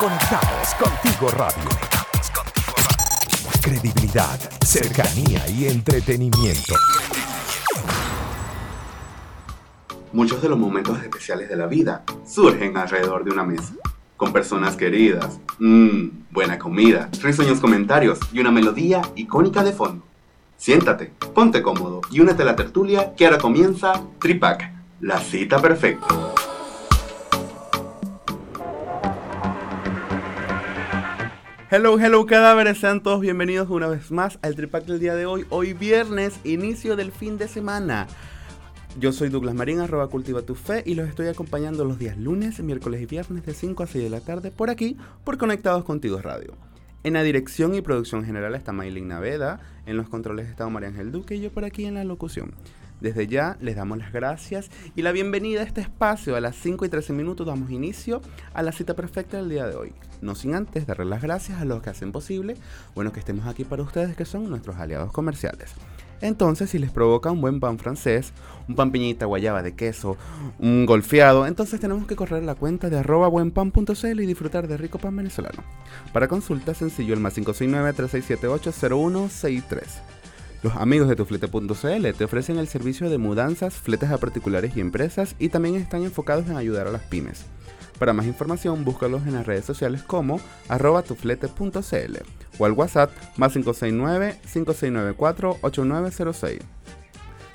Conectados contigo radio. Credibilidad, cercanía y entretenimiento. Muchos de los momentos especiales de la vida surgen alrededor de una mesa, con personas queridas, mmm, buena comida, risueños comentarios y una melodía icónica de fondo. Siéntate, ponte cómodo y únete a la tertulia que ahora comienza Tripac, la cita perfecta. Hello, hello cadáveres, sean todos bienvenidos una vez más al Tripac del día de hoy, hoy viernes, inicio del fin de semana. Yo soy Douglas Marín, arroba cultiva tu fe y los estoy acompañando los días lunes, miércoles y viernes de 5 a 6 de la tarde por aquí, por Conectados Contigo Radio. En la dirección y producción general está Maylin Naveda, en los controles está María Ángel Duque y yo por aquí en la locución. Desde ya les damos las gracias y la bienvenida a este espacio. A las 5 y 13 minutos damos inicio a la cita perfecta del día de hoy. No sin antes darle las gracias a los que hacen posible, bueno, que estemos aquí para ustedes que son nuestros aliados comerciales. Entonces, si les provoca un buen pan francés, un pan piñita, guayaba de queso, un golfeado, entonces tenemos que correr la cuenta de arroba buenpan.cl y disfrutar de rico pan venezolano. Para consulta, sencillo el más 569-3678-0163. Los amigos de tuflete.cl te ofrecen el servicio de mudanzas, fletes a particulares y empresas y también están enfocados en ayudar a las pymes. Para más información, búscalos en las redes sociales como arroba tuflete.cl o al WhatsApp más 569-5694-8906.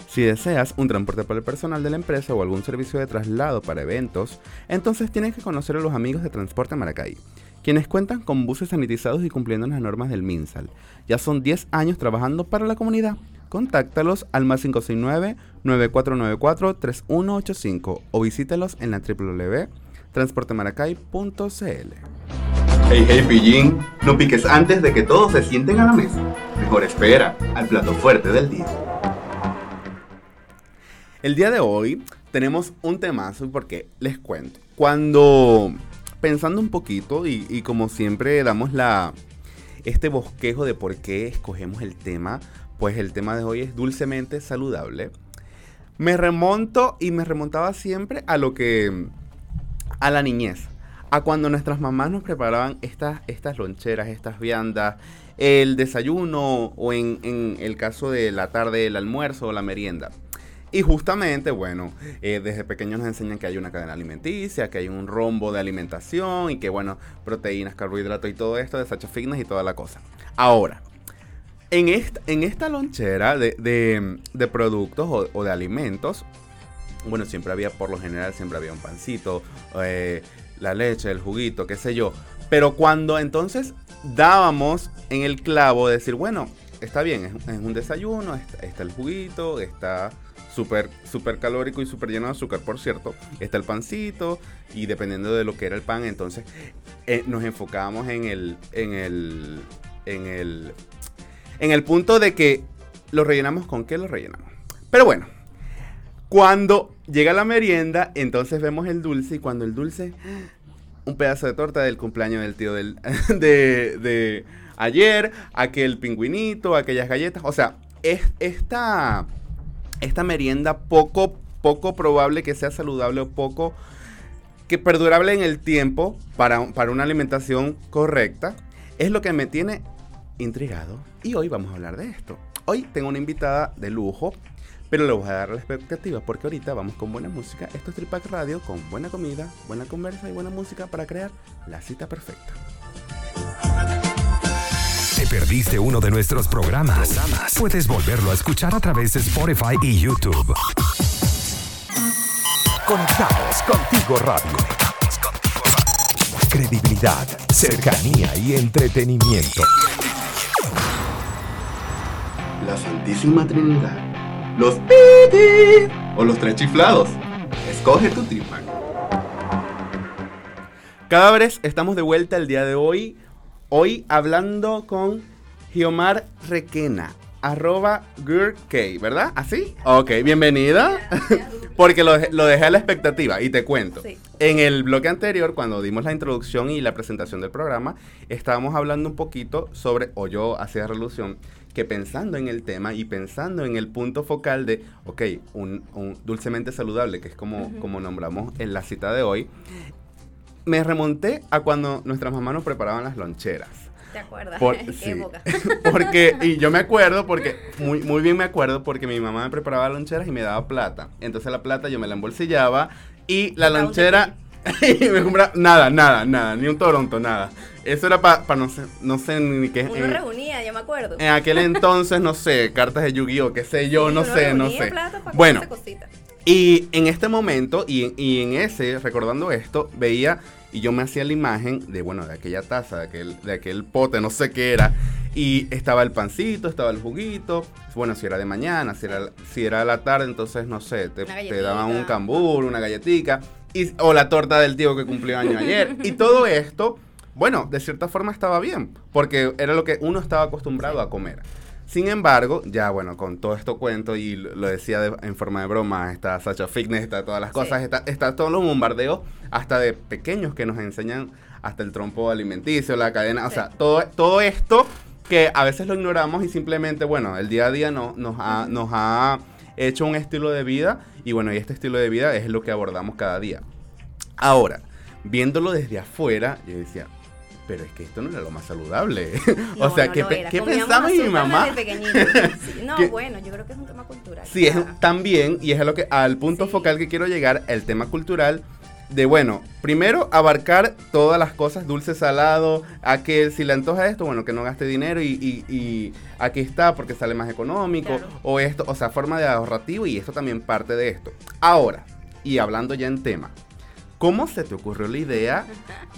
Si deseas un transporte para el personal de la empresa o algún servicio de traslado para eventos, entonces tienes que conocer a los amigos de Transporte Maracay, quienes cuentan con buses sanitizados y cumpliendo las normas del MinSal. Ya son 10 años trabajando para la comunidad. Contáctalos al más 569-9494-3185 o visítalos en la www.transportemaracay.cl. Hey, hey, pillín, no piques antes de que todos se sienten a la mesa. Mejor espera al plato fuerte del día. El día de hoy tenemos un temazo porque les cuento. Cuando pensando un poquito y, como siempre damos la este bosquejo de por qué escogemos el tema, pues el tema de hoy es dulcemente saludable. Me remonto y me remontaba siempre a lo que a la niñez a cuando nuestras mamás nos preparaban estas, estas loncheras, estas viandas, el desayuno o en, el caso de la tarde el almuerzo o la merienda. Y justamente, bueno, eh, desde pequeños nos enseñan que hay una cadena alimenticia, que hay un rombo de alimentación y que, bueno, proteínas, carbohidratos y todo esto, desechos fitness y toda la cosa. Ahora, en esta, en esta lonchera de, productos o, de alimentos, bueno, siempre había, por lo general, siempre había un pancito, eh, la leche, el juguito, qué sé yo. Pero cuando entonces dábamos en el clavo de decir, bueno, está bien, es, un desayuno, está, el juguito, está súper super calórico y súper lleno de azúcar, por cierto. Está el pancito y dependiendo de lo que era el pan, entonces eh, nos enfocábamos en el, en el, en el, en el punto de que lo rellenamos con qué lo rellenamos. Pero bueno, cuando llega la merienda, entonces vemos el dulce y cuando el dulce, un pedazo de torta del cumpleaños del tío del, de, ayer, aquel pingüinito, aquellas galletas, o sea, es, esta, esta merienda poco, poco probable que sea saludable o poco que perdurable en el tiempo para, para una alimentación correcta, es lo que me tiene intrigado y hoy vamos a hablar de esto. Hoy tengo una invitada de lujo, pero le voy a dar la expectativa porque ahorita vamos con buena música. Esto es Tripac Radio con buena comida, buena conversa y buena música para crear la cita perfecta. ¿Te perdiste uno de nuestros programas? Puedes volverlo a escuchar a través de Spotify y YouTube. Conectados contigo radio. Credibilidad, cercanía y entretenimiento. La Santísima Trinidad los piti o los tres chiflados. Escoge tu tripa. Cadáveres, estamos de vuelta el día de hoy. Hoy hablando con Giomar Requena, arroba GurK, ¿verdad? ¿Así? Ok, bienvenida. Porque lo, dejé a la expectativa y te cuento. En el bloque anterior, cuando dimos la introducción y la presentación del programa, estábamos hablando un poquito sobre, o yo hacía relución, que pensando en el tema y pensando en el punto focal de, ok, un, dulcemente saludable, que es como, como nombramos en la cita de hoy, me remonté a cuando nuestras mamás nos preparaban las loncheras. ¿Te acuerdas? Por- ¿Qué sí. época? porque, y yo me acuerdo, porque, muy, muy bien me acuerdo, porque mi mamá me preparaba loncheras y me daba plata. Entonces la plata yo me la embolsillaba y la lonchera, y me compraba, nada, nada, nada, ni un Toronto, nada. Eso era para, no sé, no sé ni qué. Uno en, reunía, yo me acuerdo. en aquel entonces, no sé, cartas de Yu-Gi-Oh, qué sé yo, Sí, no sé, no sé. plata para Bueno, y en este momento, y, y en ese, recordando esto, veía y yo me hacía la imagen de, bueno, de aquella taza, de aquel, de aquel pote, no sé qué era. Y estaba el pancito, estaba el juguito. Bueno, si era de mañana, si era, si era la tarde, entonces, no sé, te, daban un cambur, una galletica. Y, o la torta del tío que cumplió año ayer. Y todo esto, bueno, de cierta forma estaba bien. Porque era lo que uno estaba acostumbrado a comer. Sin embargo, ya bueno, con todo esto cuento y lo decía de- en forma de broma, está Sacha Fitness, está todas las cosas, está, está todos los bombardeos, hasta de pequeños que nos enseñan hasta el trompo alimenticio, la cadena, o sea, todo, todo esto que a veces lo ignoramos y simplemente, bueno, el día a día no, nos, ha, nos ha hecho un estilo de vida y bueno, y este estilo de vida es lo que abordamos cada día. Ahora, viéndolo desde afuera, yo decía, pero es que esto no era lo más saludable. o sea, no ¿qué, pe- qué pensaba mi mamá? Sí, No, ¿Qué? bueno, yo creo que es un tema cultural. Sí, es también, y es a lo que, al punto Sí. focal que quiero llegar, el tema cultural, de bueno, primero abarcar todas las cosas, dulce, salado, a que si le antoja esto, bueno, que no gaste dinero y, y- y aquí está porque sale más económico, Claro. o esto, o sea, forma de ahorrativo y esto también parte de esto. Ahora, y hablando ya en tema, ¿cómo se te ocurrió la idea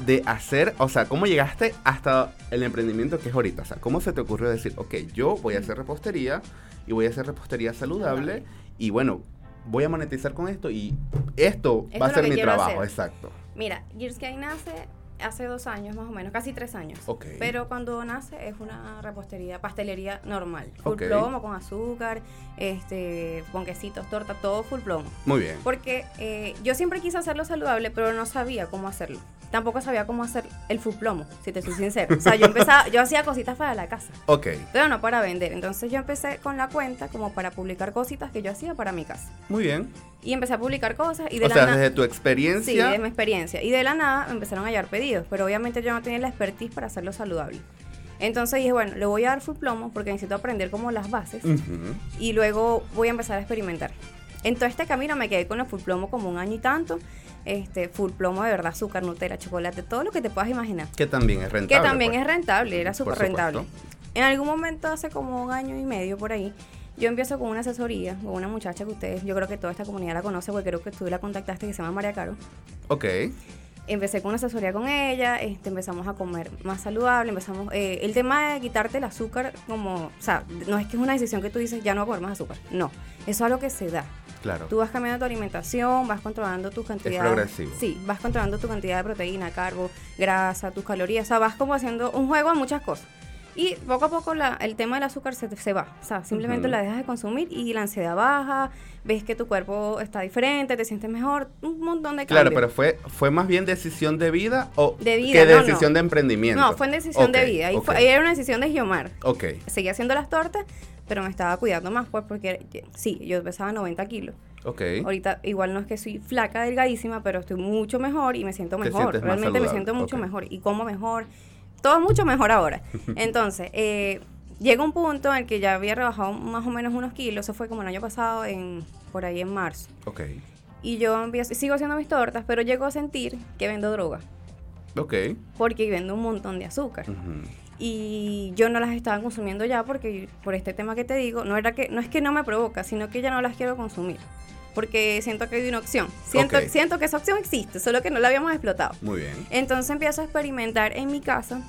de hacer, o sea, cómo llegaste hasta el emprendimiento que es ahorita? O sea, ¿cómo se te ocurrió decir, ok, yo voy a hacer repostería y voy a hacer repostería saludable y bueno, voy a monetizar con esto y esto Esto va a ser mi trabajo, hacer. exacto. Mira, Gears nace hace dos años más o menos, casi tres años. Pero cuando nace es una repostería, pastelería normal. Full plomo, con azúcar, este, ponquecitos, torta, todo full plomo. Muy bien. Porque eh, yo siempre quise hacerlo saludable, pero no sabía cómo hacerlo. Tampoco sabía cómo hacer el full plomo, si te soy sincero. O sea, yo empezaba, yo hacía cositas para la casa, Ok, pero no para vender. Entonces yo empecé con la cuenta como para publicar cositas que yo hacía para mi casa. muy bien. Y empecé a publicar cosas y de O la sea, desde tu Sí, experiencia, de mi experiencia. Y de la nada me empezaron a llegar pedidos, pero obviamente yo no tenía la expertise para hacerlo saludable. Entonces dije, bueno, le voy a dar full plomo porque necesito aprender como las bases y luego voy a empezar a experimentar. En todo este camino me quedé con el full plomo como un año y tanto. Este, full plomo de verdad, azúcar, Nutella, chocolate, todo lo que te puedas imaginar. que también es Que rentable. también pues. es rentable, era súper rentable. En algún momento, hace como un año y medio por ahí, yo empiezo con una asesoría con una muchacha que ustedes, yo creo que toda esta comunidad la conoce, porque creo que tú la contactaste, que se llama María Caro. Ok, Empecé con una asesoría con ella, este, empezamos a comer más saludable, empezamos, eh, el tema de quitarte el azúcar, como, o sea, no es que es una decisión que tú dices, ya no voy a comer más azúcar, no, eso es algo que se da. claro. Tú vas cambiando tu alimentación, vas controlando tus cantidades. progresivo. Sí, vas controlando tu cantidad de proteína, carbo, grasa, tus calorías. O sea, vas como haciendo un juego de muchas cosas. Y poco a poco la- el tema del azúcar se, se va. O sea, simplemente la dejas de consumir y la ansiedad baja, ves que tu cuerpo está diferente, te sientes mejor, un montón de cambios. Claro, pero fue, fue más bien decisión de vida o De vida, que no. decisión de emprendimiento. No, fue en decisión de vida. Y ok, fue- ahí era una decisión de Giomar. Ok, Seguía haciendo las tortas, pero me estaba cuidando más, pues, porque sí, yo pesaba 90 kilos. ok. Ahorita igual no es que soy flaca, delgadísima, pero estoy mucho mejor y me siento mejor. Realmente me siento mucho mejor y como mejor. Todo mucho mejor ahora. Entonces, eh, llega un punto en el que ya había rebajado más o menos unos kilos. Eso fue como el año pasado, en, por ahí en marzo. Ok, Y yo empiezo- sigo haciendo mis tortas, pero llego a sentir que vendo droga. ok. Porque vendo un montón de azúcar. Y yo no las estaba consumiendo ya porque por este tema que te digo, no era que no es que no me provoca, sino que ya no las quiero consumir. Porque siento que hay una opción. Siento, siento que esa opción existe, solo que no la habíamos explotado. Muy bien. Entonces empiezo a experimentar en mi casa.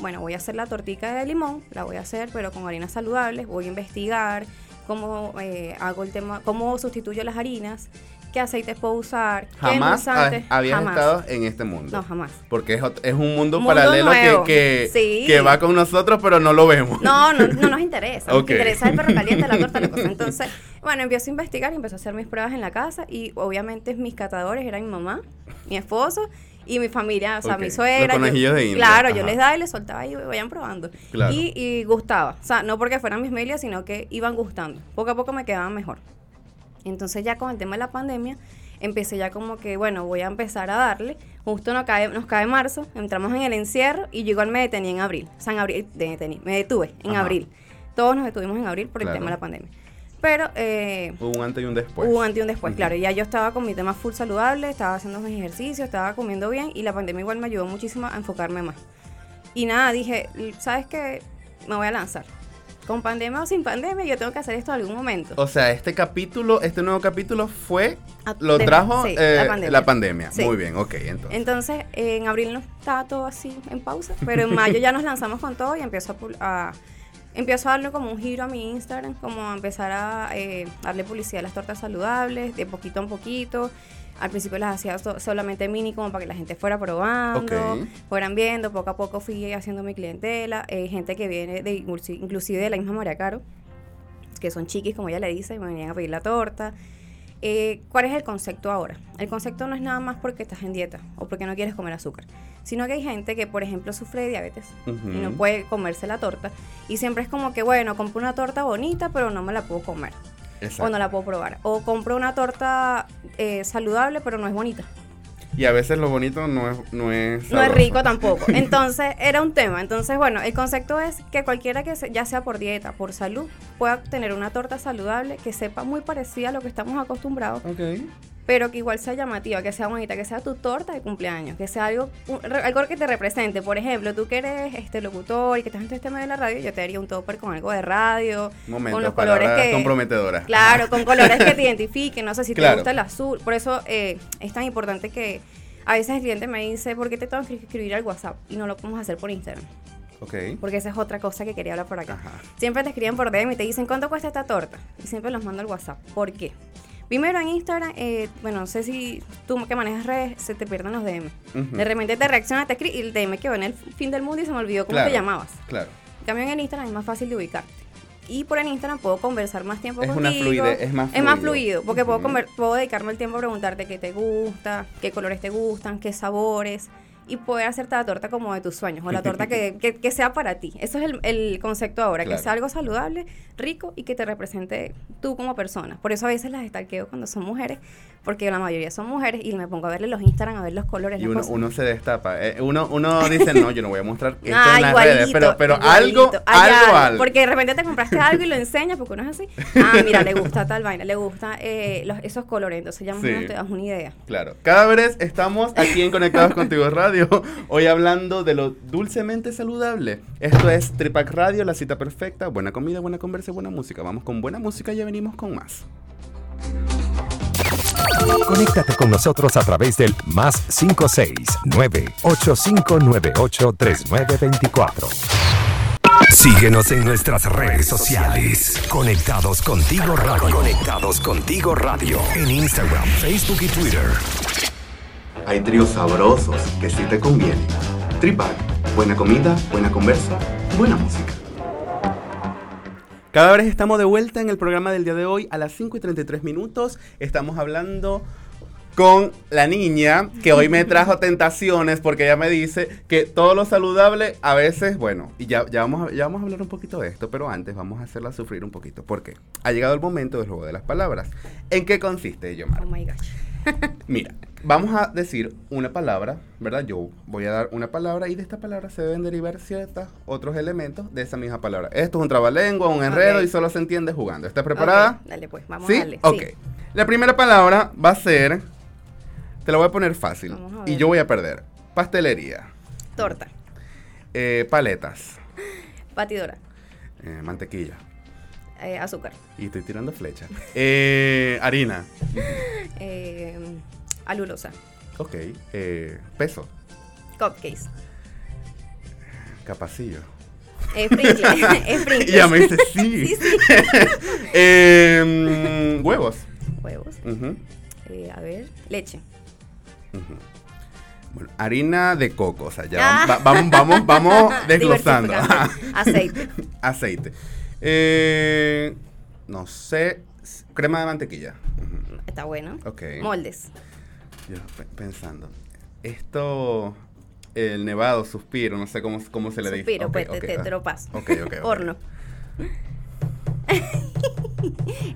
Bueno, voy a hacer la tortica de limón, la voy a hacer, pero con harinas saludables. Voy a investigar cómo eh, hago el tema, cómo sustituyo las harinas, qué aceites puedo usar, qué Jamás endulzantes. habías Jamás. estado en este mundo. No, jamás. Porque es, un mundo, Mundo paralelo que, nuevo. que, Sí. que va con nosotros, pero no lo vemos. No, no, no nos interesa. Nos Ok. interesa el perro caliente, la torta, la cosa. Entonces, bueno, empiezo a investigar y empiezo a hacer mis pruebas en la casa. Y obviamente mis catadores eran mi mamá, mi esposo y mi familia, o sea, Ok. mi suegra. Los conejillos de India, Claro, yo les daba y les soltaba y vayan probando. Claro. Y, y gustaba. O sea, no porque fueran mis medias, sino que iban gustando. Poco a poco me quedaban mejor. Entonces ya con el tema de la pandemia empecé ya como que, bueno, voy a empezar a darle. Justo nos cae, nos cae marzo, entramos en el encierro y yo igual me detení en abril. O sea, en abril, detení, me detuve en Ajá. abril. Todos nos detuvimos en abril por el Claro. tema de la pandemia. Pero eh, Hubo un antes y un después. Hubo un antes y un después, Ujú. claro. Ya yo estaba con mi tema full saludable, estaba haciendo mis ejercicios, estaba comiendo bien y la pandemia igual me ayudó muchísimo a enfocarme más. Y nada, dije, ¿sabes qué? Me voy a lanzar. Con pandemia o sin pandemia, yo tengo que hacer esto en algún momento. O sea, este capítulo, este nuevo capítulo fue, Ah, lo de- trajo sí, eh, la pandemia. la pandemia. Sí. Muy bien, ok, entonces. Entonces, en abril no estaba todo así en pausa, pero en mayo ya nos lanzamos con todo y empiezo a, a- empiezo a darle como un giro a mi Instagram, como a empezar a eh, darle publicidad a las tortas saludables, de poquito en poquito. Al principio las hacía so- solamente mini como para que la gente fuera probando, Ok. fueran viendo, poco a poco fui haciendo mi clientela, eh, gente que viene de inclusi- inclusive de la misma María Caro, que son chiquis como ella le dice, y me venían a pedir la torta. Eh, ¿Cuál es el concepto ahora? El concepto no es nada más porque estás en dieta o porque no quieres comer azúcar, sino que hay gente que, por ejemplo, sufre de diabetes y no puede comerse la torta y siempre es como que, bueno, compro una torta bonita, pero no me la puedo comer Exacto. o no la puedo probar. O compro una torta eh, saludable, pero no es bonita. Y a veces lo bonito no es No es, No es rico tampoco. Entonces, era un tema. Entonces, bueno, el concepto es que cualquiera que se- ya sea por dieta, por salud, pueda tener una torta saludable que sepa muy parecida a lo que estamos acostumbrados, Ok. Pero que igual sea llamativa, que sea bonita, que sea tu torta de cumpleaños, que sea algo, un- algo que te represente. Por ejemplo, tú que eres este locutor y que estás en este medio de la radio, yo te haría un topper con algo de radio, Momento, con los colores que comprometedoras. Claro, con colores que te identifiquen, no sé si Claro. te gusta el azul. Por eso eh, es tan importante que a veces el cliente me dice, ¿por qué te tengo que escribir al WhatsApp? Y no lo podemos hacer por Instagram. Ok. Porque esa es otra cosa que quería hablar por acá. Ajá. Siempre te escriben por DM y te dicen, ¿cuánto cuesta esta torta? Y siempre los mando al WhatsApp. ¿Por qué? Primero en Instagram, eh, bueno, no sé si tú que manejas redes, se te pierden los DM. De repente te reacciona, te escribe y el DM quedó en el fin del mundo y se me olvidó cómo Claro. te llamabas. Claro. En cambio en el Instagram es más fácil de ubicarte. Y por el Instagram puedo conversar más tiempo Es contigo. una fluidez, es más Es más fluido. fluido, porque puedo, Ujú. conver- puedo dedicarme el tiempo a preguntarte qué te gusta, qué colores te gustan, qué sabores, y poder hacerte la torta como de tus sueños, o la torta que, que- que sea para ti. Eso es el, el concepto ahora, Claro. que sea algo saludable, rico y que te represente tú como persona. Por eso a veces las estalqueo cuando son mujeres, porque la mayoría son mujeres, y me pongo a verle los Instagram, a ver los colores, Y las uno, uno se destapa. Eh, uno, uno dice, no, yo no voy a mostrar esto Ah, en las igualito, redes. Pero, pero igualito. algo, Hay algo, algo. Porque de repente te compraste algo y lo enseñas, porque uno es así. Ah, mira, le gusta tal vaina, le gusta eh, los- esos colores. Entonces ya más o Sí. menos te das una idea. Claro. Cada vez estamos aquí en Conectados Contigo Radio, hoy hablando de lo dulcemente saludable. Esto es Tripac Radio, la cita perfecta. Buena comida, buena conversa, buena música. Vamos con buena música y ya venimos con más. Conéctate con nosotros a través del más 569-8598-3924. Síguenos en nuestras redes sociales. Conectados contigo radio. Conectados contigo radio. En Instagram, Facebook y Twitter. Hay tríos sabrosos que sí te convienen. Tripac, buena comida, buena conversa, buena música. Cada vez estamos de vuelta en el programa del día de hoy a las 5 y 33 minutos. Estamos hablando con la niña que hoy me trajo tentaciones porque ella me dice que todo lo saludable a veces, bueno, y ya, ya, vamos, a, ya vamos a hablar un poquito de esto, pero antes vamos a hacerla sufrir un poquito. porque Ha llegado el momento del juego de las palabras. ¿En qué consiste, Yomar? Oh my gosh. Mira, vamos a decir una palabra, ¿verdad? Yo voy a dar una palabra y de esta palabra se deben derivar ciertos otros elementos de esa misma palabra. Esto es un trabalengua, un enredo y solo se entiende jugando. ¿Estás preparada? Dale pues, vamos ¿Sí? a darle. Ok. Sí. La primera palabra va a ser, te la voy a poner fácil a y yo voy a perder. Pastelería, Torta, eh, paletas, batidora, eh, mantequilla. eh, azúcar, Y estoy tirando flecha. Eh, harina, eh, alulosa, ok. eh, peso, cupcakes, capacillo. sprinkles, ya me dice sí. Sí, sí. Eh, mm, huevos. Huevos, eh, a ver, leche. Bueno, harina de coco, o sea, ya Ah. va- vamos, vamos, vamos desglosando. Aceite, Aceite. Eh, no sé, crema de mantequilla. Está bueno. Ok. Moldes, Yo pe- pensando, esto, el nevado, suspiro, no sé cómo, cómo se le dice. suspiro, Ok, pues te, ok, te- ah. te lo paso. Ok, ok. Horno.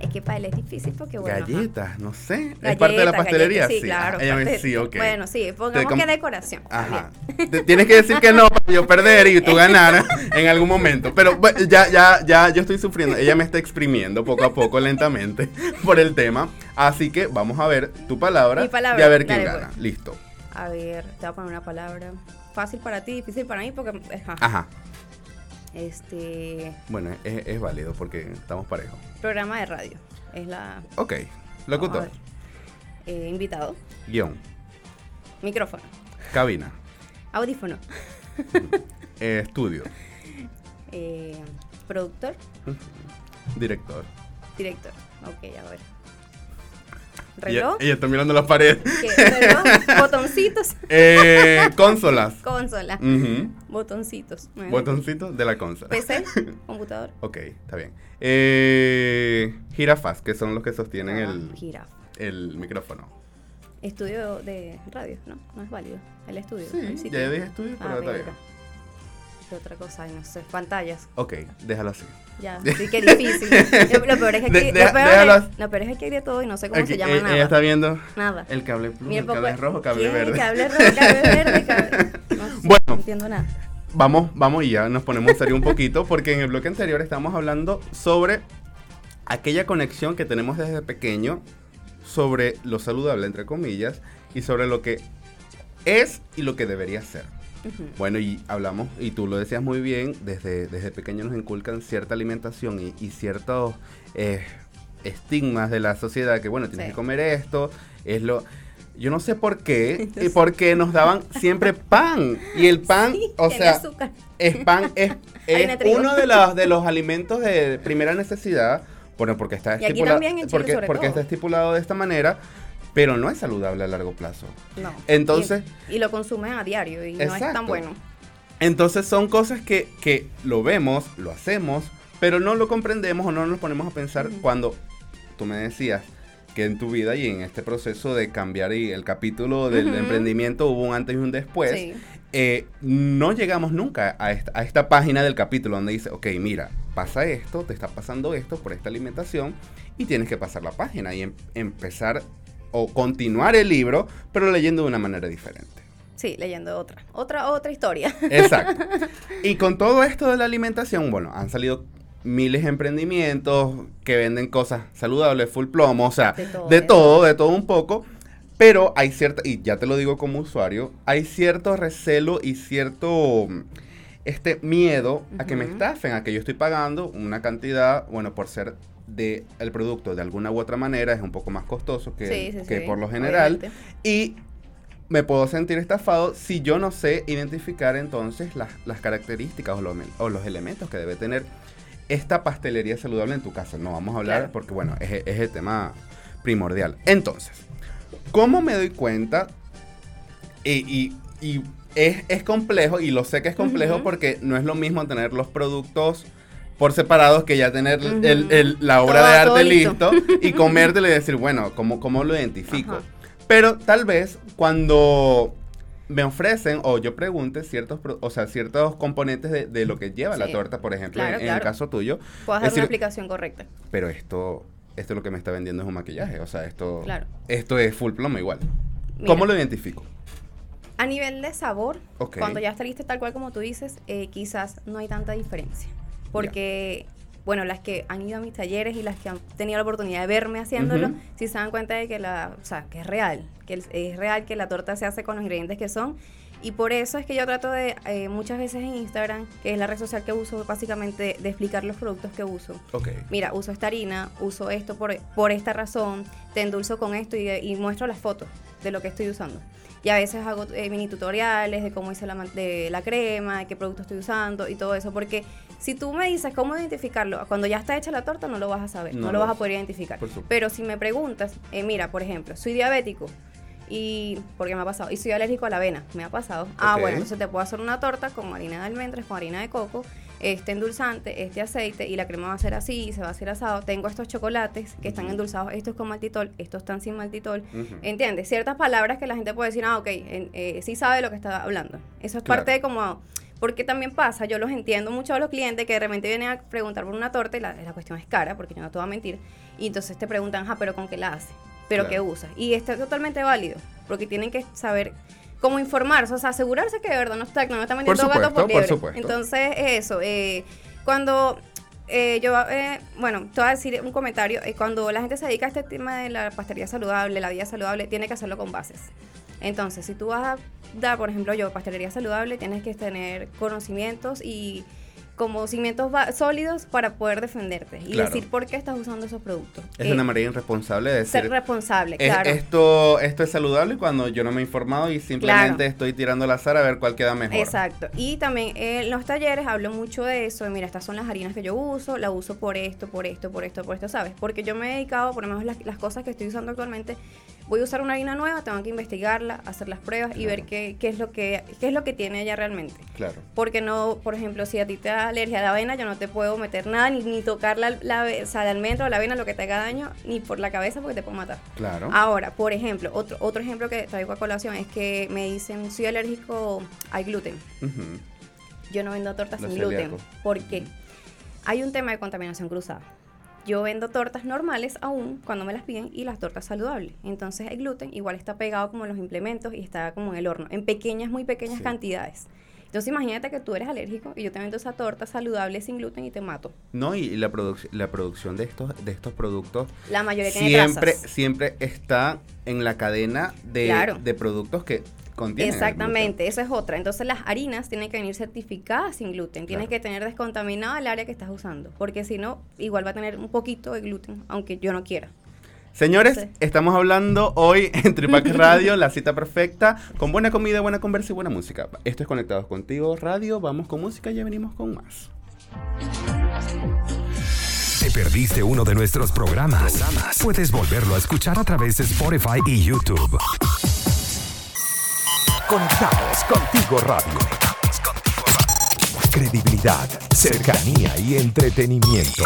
Es que para él es difícil porque, bueno. Galletas, no sé. es parte de la pastelería, galletas, sí. claro. Ah, ella me sí, ok. Bueno, sí, pongamos que decoración. Ajá. Te- Tienes que decir que no para yo perder y tú ganar en algún momento. Pero bueno, ya, ya, ya, yo estoy sufriendo. Ella me está exprimiendo poco a poco, lentamente, por el tema. Así que vamos a ver tu palabra, Mi palabra, y a ver quién gana. pues. Listo. A ver, te voy a poner una palabra fácil para ti, difícil para mí, porque. Ajá. Ajá. Este. Bueno, es, es válido porque estamos parejos. Programa de radio. Es la. Ok. Locutor. Eh, invitado. Guión. Micrófono. Cabina. Audífono. eh, estudio. eh, productor. Director. Director. Ok, a ver. Ella, Reloj. ella está mirando la pared. ¿Qué? Reloj. Botoncitos. Eh, consolas. Consola. Botoncitos. Bueno. Botoncito de la consola. PC. Computador. Ok, está bien. Eh, jirafas, que son los que sostienen Ah, el, Jirafa. el micrófono. Estudio de radio, ¿no? No es válido. El estudio. Sí, el sitio. ya dije estudio, pero Ah, está mira. bien. ¿Qué otra cosa? Ay, no sé. Pantallas. Ok, déjalo así. Ya, sí, qué difícil. lo, peor es que aquí, De- de- lo, peor es, lo peor es que hay de todo y no sé cómo Aquí, se llama eh, nada. ella está viendo Nada. el cable plus, Mira, el cable rojo, cable ¿qué? verde. Cable rojo, cable verde, cable... Bueno. no entiendo nada. Vamos, vamos y ya nos ponemos serio un poquito, porque en el bloque anterior estamos hablando sobre aquella conexión que tenemos desde pequeño sobre lo saludable, entre comillas, y sobre lo que es y lo que debería ser. Bueno, y hablamos, y tú lo decías muy bien, desde, desde pequeño nos inculcan cierta alimentación y, y ciertos eh, estigmas de la sociedad, que bueno, tienes Sí. que comer esto, es lo... Yo no sé por qué, y porque nos daban siempre pan, y el pan, Sí, o sea, azúcar. es pan, es, es uno de los, de los alimentos de primera necesidad, bueno, porque está estipulado, porque, porque está estipulado de esta manera, pero no es saludable a largo plazo. No. Entonces- Y, y lo consumen a diario y no es tan bueno. Entonces son cosas que, que lo vemos, lo hacemos, pero no lo comprendemos o no nos ponemos a pensar cuando tú me decías que en tu vida y en este proceso de cambiar y el capítulo del emprendimiento hubo un antes y un después, sí. eh, no llegamos nunca a esta, a esta página del capítulo donde dice, ok, mira, pasa esto, te está pasando esto por esta alimentación y tienes que pasar la página y em- empezar o continuar el libro, pero leyendo de una manera diferente. Sí, leyendo otra. Otra, otra historia. Exacto. Y con todo esto de la alimentación, bueno, han salido miles de emprendimientos que venden cosas saludables, full plomo, o sea, De todo, de todo, de todo un poco. Pero hay cierta, y ya te lo digo como usuario, hay cierto recelo y cierto este miedo a que me estafen, a que yo estoy pagando una cantidad, bueno, por ser de el producto de alguna u otra manera es un poco más costoso que, sí, sí, que sí, por lo general. obviamente. Y me puedo sentir estafado si yo no sé identificar entonces las, las características o, lo- o los elementos que debe tener esta pastelería saludable en tu casa. No vamos a hablar Claro. porque, bueno, es, es el tema primordial. Entonces, ¿cómo me doy cuenta? Y, y- y es, es complejo, y lo sé que es complejo porque no es lo mismo tener los productos por separados que ya tener el- el- la obra Todo- de arte listo. listo y comértelo y decir, bueno, ¿cómo, cómo lo identifico? Ajá. Pero tal vez cuando me ofrecen o yo pregunte ciertos, o sea, ciertos componentes de, de lo que lleva la torta, por ejemplo, Claro, en, el caso tuyo, Puedes dar una explicación correcta. pero esto, esto lo que me está vendiendo es un maquillaje, o sea, esto, Claro. esto es full plomo igual. Mira, ¿Cómo lo identifico? A nivel de sabor, cuando ya está listo tal cual como tú dices, eh, quizás no hay tanta diferencia. Porque, bueno, las que han ido a mis talleres y las que han tenido la oportunidad de verme haciéndolo, Ujú. sí se dan cuenta de que la, o sea, que es real, que es real que la torta se hace con los ingredientes que son. Y por eso es que yo trato de, eh, muchas veces en Instagram, que es la red social que uso, básicamente de explicar los productos que uso. Ok. Mira, uso esta harina, uso esto por, por esta razón, te endulzo con esto y, y muestro las fotos de lo que estoy usando. Y a veces hago eh, mini tutoriales de cómo hice la, de la crema, de qué producto estoy usando y todo eso. Porque si tú me dices cómo identificarlo, cuando ya está hecha la torta no lo vas a saber, no, No lo vas a poder identificar. Pero si me preguntas, eh, mira, por ejemplo, soy diabético y porque me ha pasado y soy alérgico a la avena, me ha pasado. Ah, bueno, entonces te puedo hacer una torta con harina de almendras, con harina de coco, este endulzante, este aceite y la crema va a ser así, se va a hacer asado. Tengo estos chocolates que están endulzados, estos con maltitol, estos están sin maltitol. ¿Entiendes? Ciertas palabras que la gente puede decir, ah, ok, en- eh, sí sabe lo que está hablando. Eso es Claro. parte de como Porque también pasa, yo los entiendo mucho a los clientes que de repente vienen a preguntar por una torta y la, la cuestión es cara, porque yo no te voy a mentir. Y entonces te preguntan, ah, pero ¿con qué la hace? ¿Pero qué Claro. usa? Y está totalmente válido, porque tienen que saber cómo informarse, o sea, asegurarse que de verdad no está, no está Por vendiendo gato supuesto, por por liebre. supuesto. Entonces, eso, eh, cuando eh, yo, eh, bueno, te voy a decir un comentario, eh, cuando la gente se dedica a este tema de la pastelería saludable, la vida saludable, tiene que hacerlo con bases. Entonces, si tú vas a dar, por ejemplo, yo, pastelería saludable, tienes que tener conocimientos y como cimientos sólidos para poder defenderte y Claro. decir por qué estás usando esos productos. Es Eh, una manera irresponsable de decir... ser responsable, "Es- claro. esto, esto es saludable cuando yo no me he informado y simplemente Claro. estoy tirando al azar a ver cuál queda mejor. Exacto. Y también en los talleres hablo mucho de eso. de, mira, estas son las harinas que yo uso, la uso por esto, por esto, por esto, por esto, ¿sabes? Porque yo me he dedicado, por lo menos las, las cosas que estoy usando actualmente, voy a usar una harina nueva, tengo que investigarla, hacer las pruebas y ver qué, qué es lo que qué es lo que tiene ella realmente. Claro. Porque no, por ejemplo, si a ti te da alergia a la avena, yo no te puedo meter nada, ni, ni tocar la, la, o sea, de almendra o la avena, lo que te haga daño, ni por la cabeza porque te puedo matar. Claro. Ahora, por ejemplo, otro, otro ejemplo que traigo a colación es que me dicen, soy alérgico al gluten. Yo no vendo tortas sin gluten. celíacos. porque Hay un tema de contaminación cruzada. Yo vendo tortas normales aún cuando me las piden y las tortas saludables. Entonces el gluten igual está pegado como en los implementos y está como en el horno, en pequeñas, muy pequeñas Sí. cantidades. Entonces imagínate que tú eres alérgico y yo te vendo esa torta saludable sin gluten y te mato. No, y la, produc- la producción de estos, de estos productos La mayoría tiene siempre, siempre está en la cadena de, Claro. de productos que contienen. Exactamente, esa es otra. Entonces las harinas tienen que venir certificadas sin gluten. Tienes Claro. que tener descontaminada el área que estás usando. Porque si no, igual va a tener un poquito de gluten, aunque yo no quiera. Señores, Sí. estamos hablando hoy en Tripac Radio, la cita perfecta, con buena comida, buena conversa y buena música. Esto es Conectados Contigo Radio, vamos con música y ya venimos con más. ¿Te perdiste uno de nuestros programas? Puedes volverlo a escuchar a través de Spotify y YouTube. Conectados contigo radio. Credibilidad, cercanía y entretenimiento.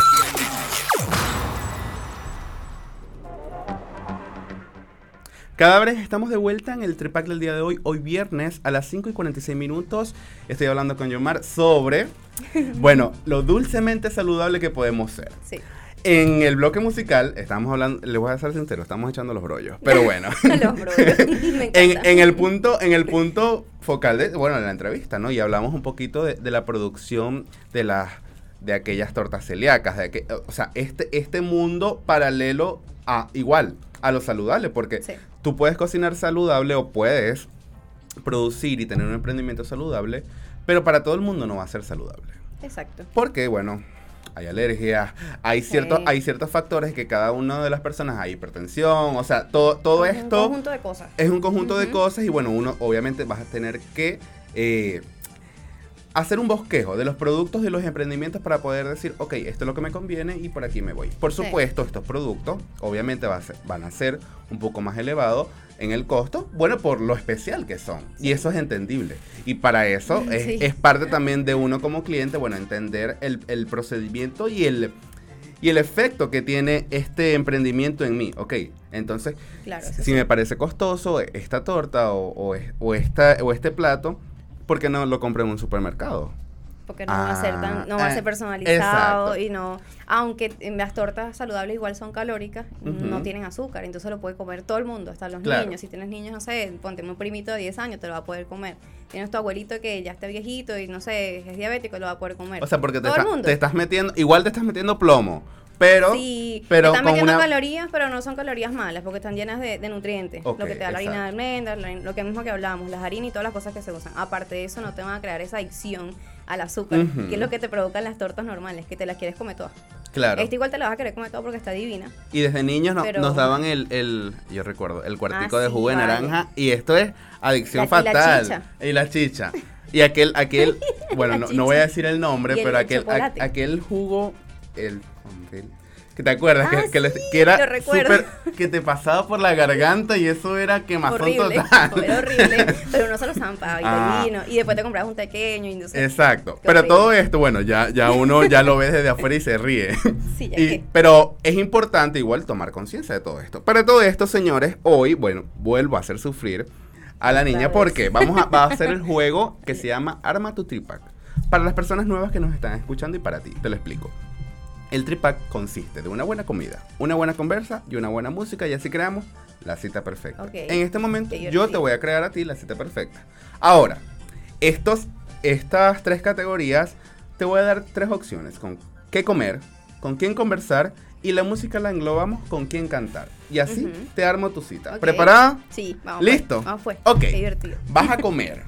Cadáveres, estamos de vuelta en el Tripac del día de hoy, hoy viernes a las 5 y 46 minutos. Estoy hablando con Yomar sobre, bueno, lo dulcemente saludable que podemos ser. Sí. En el bloque musical, estamos hablando, les voy a ser sincero, estamos echando los brollos, pero bueno. Los brollos. Me encanta. en, en el punto, en el punto focal de, bueno, de la entrevista, ¿no? Y hablamos un poquito de, de la producción de las de aquellas tortas celíacas, de que, o sea, este, este mundo paralelo a igual a lo saludable, porque Sí. tú puedes cocinar saludable o puedes producir y tener un emprendimiento saludable, pero para todo el mundo no va a ser saludable. Exacto. Porque, bueno, hay alergias, hay ciertos, hay ciertos factores que cada una de las personas, hay hipertensión, o sea, todo, todo Es Un esto conjunto de cosas. es un conjunto de cosas y bueno, uno obviamente vas a tener que eh, hacer un bosquejo de los productos y los emprendimientos para poder decir, ok, esto es lo que me conviene y por aquí me voy. Por Sí. supuesto, estos productos obviamente va a ser- van a ser un poco más elevados en el costo, bueno, por lo especial que son. Y eso es entendible. Y para eso es, Sí. es parte también de uno como cliente, bueno, entender el, el procedimiento y el... Y el efecto que tiene este emprendimiento en mí, ok. Entonces, Claro. si sí. me parece costoso esta torta o, o es- o esta, o este plato, ¿por qué no lo compro en un supermercado? Porque no va a ser Ah, tan, no va a eh, ser personalizado exacto. y no, aunque las tortas saludables igual son calóricas, no tienen azúcar, entonces lo puede comer todo el mundo, hasta los Claro. niños. Si tienes niños, no sé, ponte un primito de 10 años, te lo va a poder comer. Tienes tu abuelito que ya está viejito y no sé, es diabético, lo va a poder comer. O sea, porque te, todo el está- mundo. te estás metiendo, igual te estás metiendo plomo, pero... sí, pero te están metiendo una- calorías, pero no son calorías malas, porque están llenas de, de nutrientes. Lo que te da la harina de almendras, lo que mismo que hablábamos, las harinas y todas las cosas que se usan. Aparte de eso, no te van a crear esa adicción al azúcar, que es lo que te provocan las tortas normales, que te las quieres comer todas. Claro. Esta igual te la vas a querer comer toda porque está divina. Y desde niños no- Pero- nos daban el, el- yo recuerdo, el cuartico Ah, de sí, jugo de vale. naranja y esto es adicción La- y la fatal. chicha. Y la chicha. Y aquel, aquel, bueno, no, no voy a decir el nombre, pero el aquel, aquel jugo, el, el- que te acuerdas, Ah, que, que, le- sí, que era que te pasaba por la garganta y eso era quemazón horrible, total. era horrible. Pero uno se lo zampaba y Ah. divino. Y después te comprabas un pequeño entonces... Exacto. Pero horrible. todo esto, bueno, ya, ya uno ya lo ve desde afuera y se ríe. Sí, ya Y- que- pero es importante igual tomar conciencia de todo esto. Para todo esto, señores, hoy, bueno, vuelvo a hacer sufrir a la niña porque vamos a, va a hacer el juego que se llama Arma tu Tripack. Para las personas nuevas que nos están escuchando y para ti, te lo explico. El tripack consiste de una buena comida, una buena conversa y una buena música y así creamos la cita perfecta. Ok. En este momento yo te voy a crear a ti la cita perfecta. Ahora, estos, estas tres categorías te voy a dar tres opciones con qué comer, con quién conversar y la música la englobamos con quién cantar. Y así te armo tu cita. ¿Preparada? Sí, vamos. ¿Listo? Pues. Vamos pues. Ok. Qué divertido. Vas a comer.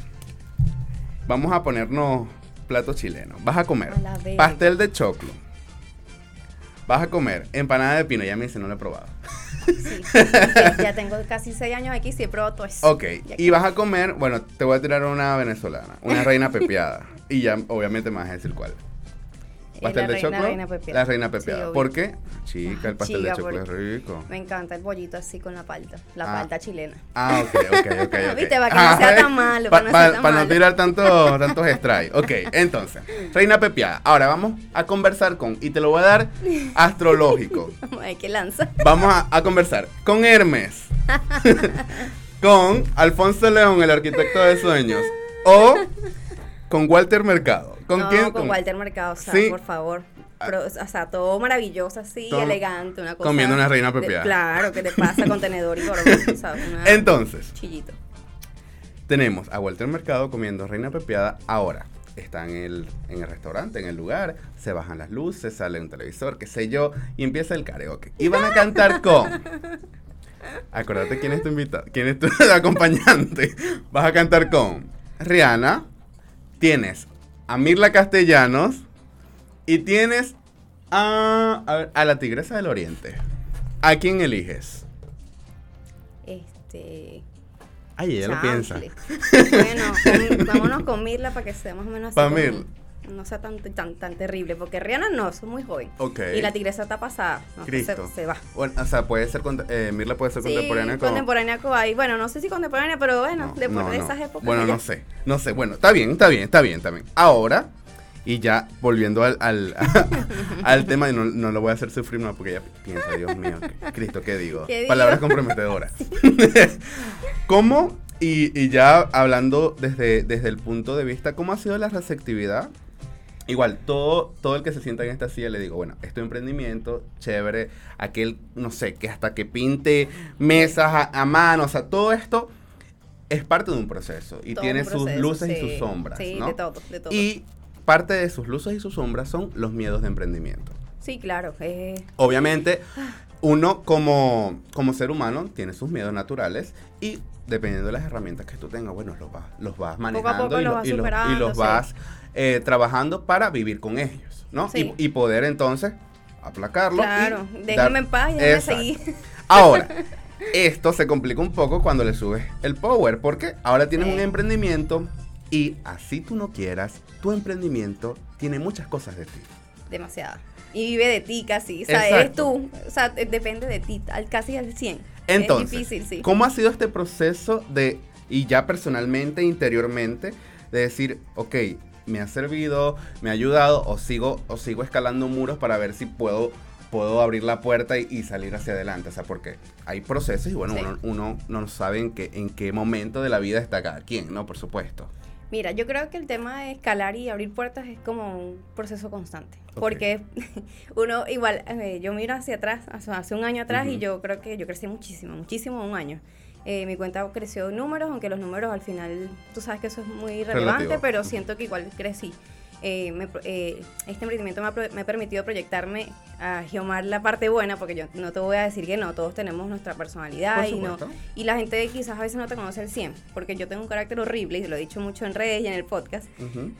Vamos a ponernos plato chileno. Vas a comer A pastel de choclo. Vas a comer empanada de pino. Ya me dice, no lo he probado. Sí. ya, ya tengo casi seis años aquí, sí he probado todo eso. Ok. Y vas a comer, bueno, te voy a tirar una venezolana, una reina pepiada. Y ya, obviamente, me vas a decir cuál. Pastel la de reina- choclo. reina. La reina Sí, obvio. ¿Por qué? Chica, el pastel Chica, de choclo es rico. Me encanta el pollito así con la palta. La Ah. palta chilena. Ah, ok, ok, ok. ok. Viste, para que no sea tan malo, para no no tirar tantos tantos strikes. Ok, entonces, reina pepiada. Ahora vamos a conversar con, y te lo voy a dar astrológico. Vamos a ver qué lanza. Vamos a, a conversar con Hermes, con Alfonso León, el arquitecto de sueños, o con Walter Mercado. ¿Con no, quién? con Walter Mercado, o sea, Sí. por favor. Pro- o sea, todo maravilloso así, Todo- elegante, una cosa. comiendo una reina pepiada. claro, ¿qué te pasa con tenedor y gorro? ¿sabes? Una- Entonces, Chillito. tenemos a Walter Mercado comiendo reina pepiada ahora. Está en el, en el restaurante, en el lugar, se bajan las luces, sale un televisor, qué sé yo, y empieza el karaoke. Y van a cantar con... Acuérdate quién es tu invitado, quién es tu acompañante. Vas a cantar con Rihanna, tienes a Mirla Castellanos y tienes a, a, ver, a la Tigresa del Oriente. ¿A quién eliges? Este. Ay, ella lo piensa. Bueno, con- vámonos con Mirla para que sea más o menos así. Pa' como- Mirla. No sea tan, tan, tan terrible, porque Rihanna no, es muy joven. Y la tigresa está pasada. No, Cristo. se va. Bueno, o sea, puede ser, eh, Mirla puede ser Sí, contemporánea con... contemporánea con ahí. Bueno, no sé si contemporánea, pero bueno, No, de esas épocas. Bueno, no sé, no sé. Bueno, está bien, está bien, está bien, bien. Ahora, y ya volviendo al, al, al tema, y no, no lo voy a hacer sufrir más porque ella piensa, Dios mío, ¿qué- Cristo, ¿qué digo? ¿Qué digo? Palabras comprometedoras. ¿Cómo, y, y ya hablando desde, desde el punto de vista, cómo ha sido la receptividad? Igual, todo, todo el que se sienta en esta silla le digo, bueno, este emprendimiento, chévere, aquel, no sé, que hasta que pinte mesas a, a mano, o sea, todo esto es parte de un proceso y todo tiene sus luces y sus sombras, Sí, ¿no? de todo, de todo. Y parte de sus luces y sus sombras son los miedos de emprendimiento. Sí, claro. eh, Obviamente, uno como, como ser humano tiene sus miedos naturales y dependiendo de las herramientas que tú tengas, bueno, los vas, los vas manejando poco y, los lo- vas y los, y superando, los sí. vas eh, trabajando para vivir con ellos, ¿no? Sí. Y, y poder entonces aplacarlo. claro. dar- Déjame en paz y déjame seguir. Ahora, esto se complica un poco cuando le subes el power, porque ahora tienes Sí. un emprendimiento y así tú no quieras, tu emprendimiento tiene muchas cosas de ti. Demasiada. Y vive de ti casi. O sea, eres Exacto. tú. O sea, de- depende de ti, al, casi al 100. Entonces, es difícil, sí. ¿cómo ha sido este proceso de, y ya personalmente, interiormente, de decir, ok, me ha servido, me ha ayudado, o sigo, o sigo escalando muros para ver si puedo, puedo abrir la puerta y, y salir hacia adelante? O sea, porque hay procesos y bueno, Sí. uno, uno no sabe en qué, en qué momento de la vida está cada quien, ¿no? Por supuesto. Mira, yo creo que el tema de escalar y abrir puertas es como un proceso constante. Porque uno, igual, eh, yo miro hacia atrás, hace, hace un año atrás, y yo creo que yo crecí muchísimo, muchísimo un año. Eh, mi cuenta creció en números, aunque los números al final, tú sabes que eso es muy relevante, Relativo. pero siento que igual crecí. Eh, me eh, este emprendimiento me ha, me ha permitido proyectarme a Geomar la parte buena, porque yo no te voy a decir que no, todos tenemos nuestra personalidad y no, y la gente quizás a veces no te conoce el 100, porque yo tengo un carácter horrible y lo he dicho mucho en redes y en el podcast.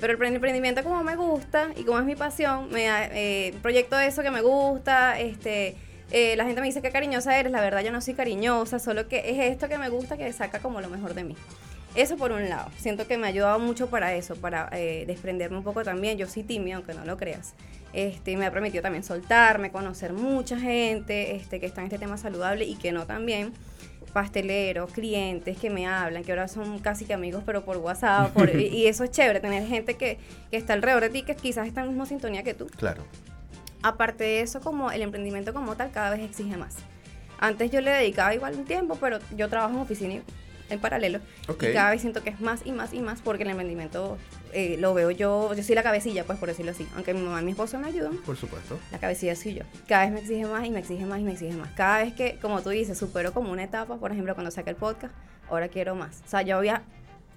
Pero el emprendimiento como me gusta y como es mi pasión, me eh, proyecto eso que me gusta, este, eh, la gente me dice que cariñosa eres, la verdad yo no soy cariñosa, solo que es esto que me gusta que saca como lo mejor de mí. Eso por un lado, siento que me ha ayudado mucho para eso, para eh, desprenderme un poco también, yo soy tímida, aunque no lo creas. Este, me ha permitido también soltarme, conocer mucha gente este, que está en este tema saludable y que no también pasteleros, clientes que me hablan, que ahora son casi que amigos, pero por WhatsApp, por- y, y eso es chévere, tener gente que, que está alrededor de ti, que quizás está en la misma sintonía que tú. Claro. Aparte de eso, como el emprendimiento como tal cada vez exige más. Antes yo le dedicaba igual un tiempo, pero yo trabajo en oficina y en paralelo. Ok. Y cada vez siento que es más y más y más porque el emprendimiento eh, lo veo yo, yo soy la cabecilla, pues por decirlo así. Aunque mi mamá y mi esposo me ayudan, Por supuesto. la cabecilla soy yo. Cada vez me exige más y me exige más y me exige más. Cada vez que, como tú dices, supero como una etapa, por ejemplo, cuando saqué el podcast, ahora quiero más. O sea, yo había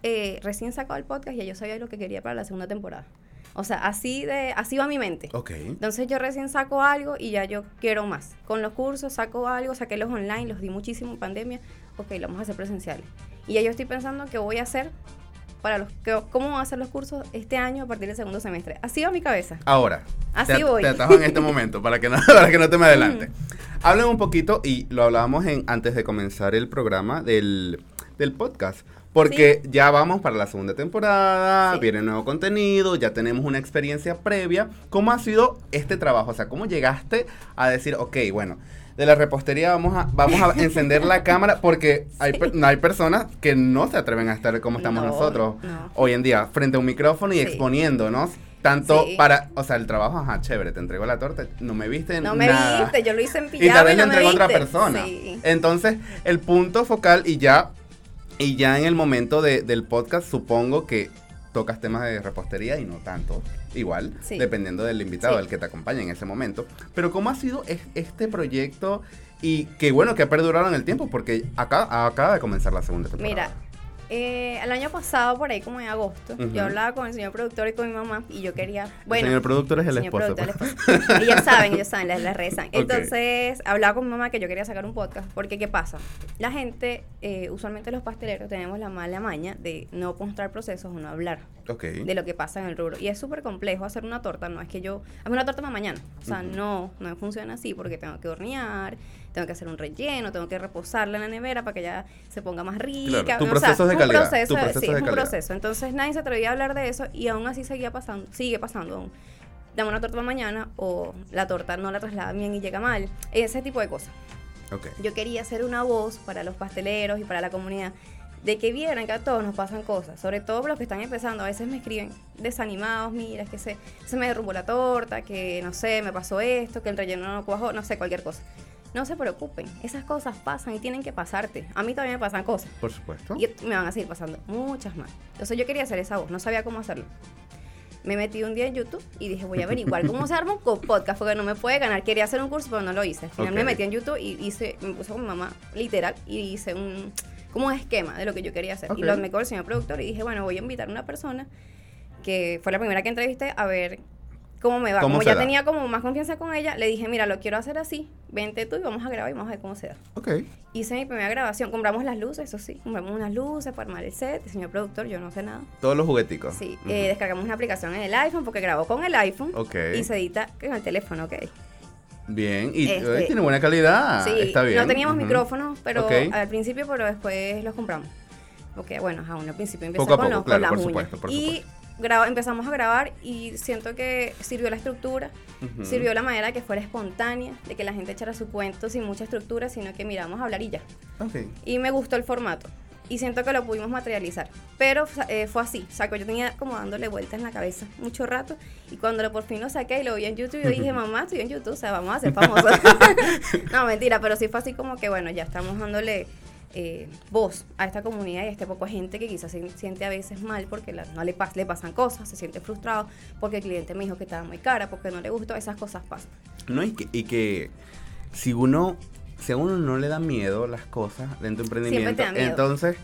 eh, recién sacado el podcast y ya yo sabía lo que quería para la segunda temporada. O sea, así de así va mi mente. Ok. Entonces yo recién saco algo y ya yo quiero más. Con los cursos saco algo, saqué los online, los di muchísimo en pandemia. Ok, lo vamos a hacer presenciales. Y ya yo estoy pensando qué voy a hacer para los que, cómo van a hacer los cursos este año a partir del segundo semestre. Así va mi cabeza. Ahora, Así te, voy. te atajo en este momento para que no, para que no te me adelante. Hablen un poquito, y lo hablábamos en, antes de comenzar el programa del, del podcast. Porque ya vamos para la segunda temporada, Sí. viene nuevo contenido, ya tenemos una experiencia previa. ¿Cómo ha sido este trabajo? O sea, ¿cómo llegaste a decir, ok, bueno, de la repostería vamos a, vamos a encender la cámara? Porque hay, no hay personas que no se atreven a estar como estamos No, nosotros no. hoy en día, frente a un micrófono y Sí. exponiéndonos. Tanto Sí. para, o sea, el trabajo, ajá, chévere, te entrego la torta, no me viste No me nada. viste, yo lo hice en Y tal pijama vez y no me entregó a otra persona. Sí. Entonces, el punto focal y ya, y ya en el momento de- del podcast, supongo que tocas temas de repostería y no tanto. Igual, Sí. dependiendo del invitado, Sí. el que te acompañe en ese momento. Pero ¿cómo ha sido es- este proyecto? Y que bueno, que ha perdurado en el tiempo, porque acá, acaba de comenzar la segunda temporada. Mira, eh, el año pasado, por ahí como en agosto, yo hablaba con el señor productor y con mi mamá y yo quería, el bueno, señor productor es el señor esposo. productor, el esposo. ellos saben, ellos saben, les rezan. Entonces, hablaba con mi mamá que yo quería sacar un podcast, porque ¿qué pasa? La gente, eh, usualmente los pasteleros tenemos la mala maña de no mostrar procesos o no hablar de lo que pasa en el rubro. Y es súper complejo hacer una torta, no es que yo, hazme una torta para mañana. O sea, no, no funciona así porque tengo que hornear, tengo que hacer un relleno, tengo que reposarla en la nevera para que ya se ponga más rica. Claro, tu o sea, proceso es de un calidad, proceso, tu proceso sí, es de es un calidad. proceso. Entonces nadie se atrevía a hablar de eso y aún así seguía pasando, sigue pasando aún. Dame una torta para mañana o la torta no la traslada bien y llega mal. Ese tipo de cosas yo quería ser una voz para los pasteleros y para la comunidad de que vieran que a todos nos pasan cosas, sobre todo los que están empezando, a veces me escriben desanimados, mira, es que se, se me derrumbó la torta, que no sé, me pasó esto, que el relleno no cuajó, no sé, cualquier cosa. No se preocupen, esas cosas pasan y tienen que pasarte. A mí también me pasan cosas Por supuesto. y me van a seguir pasando muchas más. Entonces yo quería hacer esa voz, no sabía cómo hacerlo. Me metí un día en YouTube y dije, voy a averiguar cómo se arma un podcast, porque no me puede ganar. Quería hacer un curso, pero no lo hice. Al final me metí en YouTube y hice, me puse con mi mamá, literal, y hice un, como un esquema de lo que yo quería hacer. Ok. Y lo me con el señor productor y dije, bueno, voy a invitar a una persona que fue la primera que entrevisté a ver cómo me va. ¿Cómo como ya da? tenía como más confianza con ella, le dije, mira, lo quiero hacer así, vente tú y vamos a grabar y vamos a ver cómo se da. Ok. Hice mi primera grabación, compramos las luces, eso sí, compramos unas luces para armar el set, el señor productor, yo no sé nada. Todos los jugueticos. Sí, eh, descargamos una aplicación en el iPhone porque grabó con el iPhone Ok. y se edita con el teléfono, ok. Bien, y Este- eh, tiene buena calidad. sí, Está bien. no teníamos micrófonos, pero al principio, pero después los compramos. Porque bueno, aún al principio a con, poco, los- con claro, las por uñas. supuesto, por y supuesto. Graba- empezamos a grabar y siento que sirvió la estructura, sirvió la manera que fuera espontánea, de que la gente echara su cuento sin mucha estructura, sino que miramos a hablar y ya. Ok. y me gustó el formato. Y siento que lo pudimos materializar. Pero eh, fue así. O sea, que yo tenía como dándole vueltas en la cabeza mucho rato. Y cuando lo, por fin lo saqué y lo vi en YouTube, yo dije, mamá, estoy en YouTube, o sea, vamos a ser famosos. no, mentira, pero sí fue así como que, bueno, ya estamos dándole eh, voz a esta comunidad y a este poco gente que quizás se siente a veces mal porque la- no le, pas- le pasan cosas, se siente frustrado porque el cliente me dijo que estaba muy cara, porque no le gustó, esas cosas pasan. No, y que, y que si uno, si a uno no le da miedo las cosas dentro de emprendimiento, entonces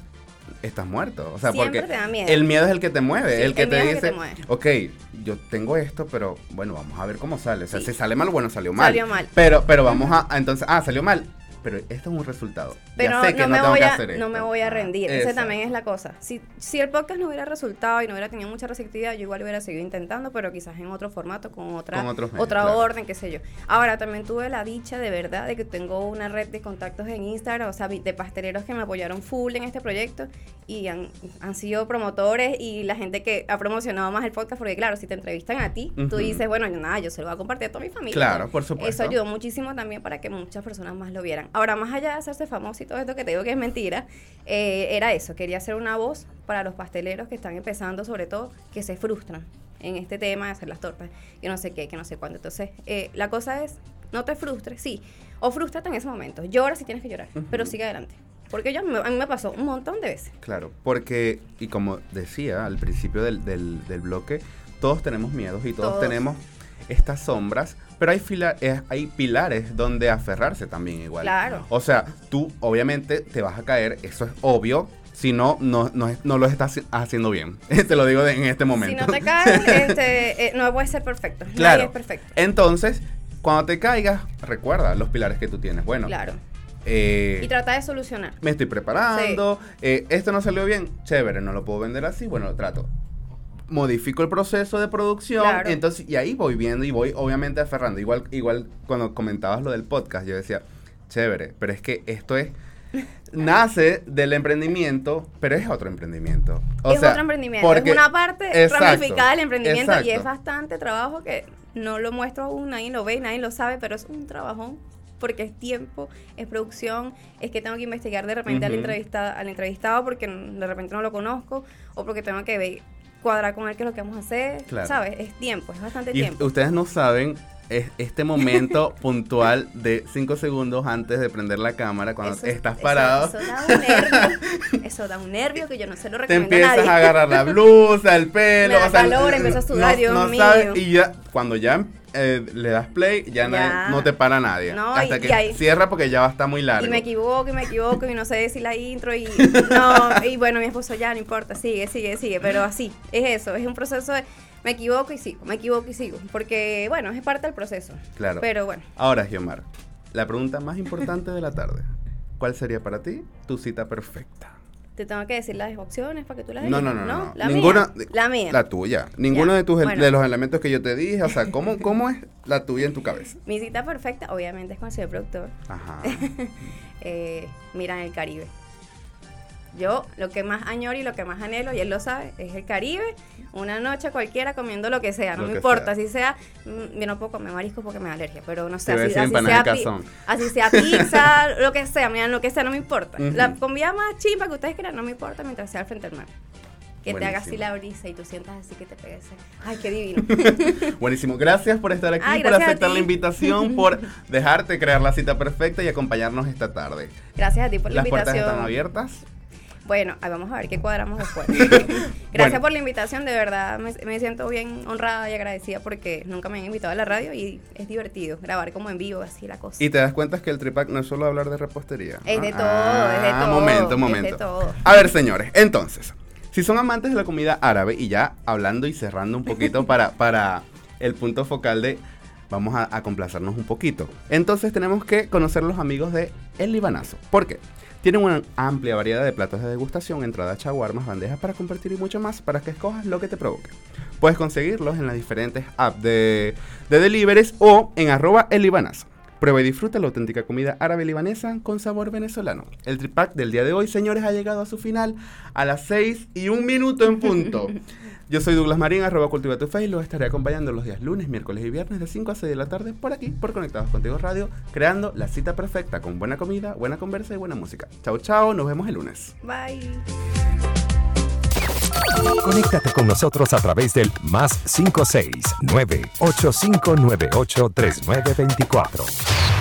estás muerto. O sea, Siempre porque te da miedo. el miedo es el que te mueve, Sí, el que el te dice, que te ok, yo tengo esto, pero bueno, vamos a ver cómo sale. O sea, Sí. si sale mal, bueno, salió mal. Salió mal. Pero, pero vamos a, a entonces, ah, salió mal. Pero esto es un resultado. Pero ya sé que no, no, me tengo voy a, hacer no me voy a rendir. Esa también es la cosa. Si, si el podcast no hubiera resultado y no hubiera tenido mucha receptividad, yo igual hubiera seguido intentando, pero quizás en otro formato, con otra, Con medios, otra claro. orden, qué sé yo. Ahora, también tuve la dicha de verdad de que tengo una red de contactos en Instagram, o sea, de pasteleros que me apoyaron full en este proyecto y han, han sido promotores y la gente que ha promocionado más el podcast, porque claro, si te entrevistan a ti, tú dices, bueno, yo, nada, yo se lo voy a compartir a toda mi familia. Claro, por supuesto. Eso ayudó muchísimo también para que muchas personas más lo vieran. Ahora, más allá de hacerse famoso y todo esto que te digo que es mentira, eh, era eso. Quería ser una voz para los pasteleros que están empezando, sobre todo, que se frustran en este tema de hacer las tortas, que no sé qué, que no sé cuándo. Entonces, eh, la cosa es, no te frustres, sí, o frustrate en ese momento. Llora si tienes que llorar, pero sigue adelante. Porque yo, a mí me pasó un montón de veces. Claro, porque, y como decía al principio del, del, del bloque, todos tenemos miedos y todos, Todos. tenemos estas sombras, pero hay, fila- eh, hay pilares donde aferrarse también igual. Claro. O sea, tú obviamente te vas a caer, eso es obvio, si no, no, no, no lo estás haci- haciendo bien. te lo digo de- en este Si momento. no te caes, este, eh, no puede ser perfecto. Claro. Nadie es perfecto. Entonces, cuando te caigas, recuerda los pilares que tú tienes. Bueno, Claro. eh, Y trata de solucionar. me estoy preparando, eh, esto no salió bien, chévere, no lo puedo vender así, bueno, lo trato. Modifico el proceso de producción, Claro. entonces, y ahí voy viendo y voy obviamente aferrando. Igual, igual cuando comentabas lo del podcast, yo decía, chévere, pero es que esto es, nace del emprendimiento, pero es otro emprendimiento. O es sea, otro emprendimiento. porque- es una parte Exacto, ramificada del emprendimiento y es bastante trabajo que no lo muestro aún, nadie lo ve, nadie lo sabe, pero es un trabajón porque es tiempo, es producción, es que tengo que investigar de repente al, Ujú. entrevista, al entrevistado porque de repente no lo conozco o porque tengo que ver, cuadrar con él qué es lo que vamos a hacer, Claro. ¿sabes? Es tiempo, es bastante Y tiempo. ustedes no saben es este momento puntual de 5 segundos antes de prender la cámara cuando Eso- estás parado. Eso, da un nervio, eso da un nervio que yo no se lo te recomiendo a empiezas nadie. a agarrar la blusa, el pelo, Me da o sea, calor, empiezo a sudar, Dios mío. sabes, y ya cuando ya eh, le das play, ya, no te para nadie. No, hasta y- que y ahí- cierra porque ya va a estar muy largo. Y me equivoco, y me equivoco, y no sé decir la intro, y no, y bueno, mi esposo ya, no importa, sigue, sigue, sigue, pero así, es eso, es un proceso de, me equivoco y sigo, me equivoco y sigo, porque, bueno, es parte del proceso. Claro. Pero bueno, Ahora, Giomar, la pregunta más importante de la tarde. ¿Cuál sería para ti tu cita perfecta? Te tengo que decir las opciones para que tú las No, no, no, no. La Ninguna, mía, la mía. La tuya. Ninguno Ya, de, tus, bueno. de los elementos que yo te dije. O sea, ¿cómo, ¿cómo es la tuya en tu cabeza? Mi cita perfecta, obviamente, es con el productor. Ajá. eh, Mira en el Caribe. Yo lo que más añoro y lo que más anhelo, y él lo sabe, es el Caribe. Una noche cualquiera comiendo lo que sea, no Lo me importa, sea. así sea, mm, yo no puedo comer mariscos porque me da alergia, pero no sé, así, sea, así sea pizza, lo que sea, mira, lo que sea, no me importa. Ujú. La comida más chimpa que ustedes quieran, no me importa mientras sea al frente del mar. Que te haga así la brisa y tú sientas así que te pegue ese. Ay, qué divino. Buenísimo. Gracias por estar aquí, Ay, por aceptar la invitación, por dejarte crear la cita perfecta y acompañarnos esta tarde. Gracias a ti por la Las puertas invitación. están abiertas. Bueno, ahí vamos a ver qué cuadramos después. Gracias Bueno. por la invitación, de verdad me, me siento bien honrada y agradecida porque nunca me han invitado a la radio y es divertido grabar como en vivo, así la cosa. Y te das cuenta que el tripack no es solo hablar de repostería. Es de todo, es de Ah, todo, Momento, es de momento. todo. A ver, señores, entonces, si son amantes de la comida árabe y ya hablando y cerrando un poquito para, para el punto focal de vamos a, a complacernos un poquito. Entonces tenemos que conocer los amigos de El Libanazo. ¿Por qué? Tienen una amplia variedad de platos de degustación, entradas, chaguarmas, bandejas para compartir y mucho más para que escojas lo que te provoque. Puedes conseguirlos en las diferentes apps de, de deliveries o en arroba. Prueba y disfruta la auténtica comida árabe libanesa con sabor venezolano. El tripack del día de hoy, señores, ha llegado a su final a las 6 y un minuto en punto. Yo soy Douglas Marín, arroba cultiva tu fe, y los estaré acompañando los días lunes, miércoles y viernes de 5 a 6 de la tarde por aquí, por Conectados Contigo Radio, creando la cita perfecta con buena comida, buena conversa y buena música. Chao, chao, nos vemos el lunes. Bye. Conéctate con nosotros a través del más 569 8598 3924.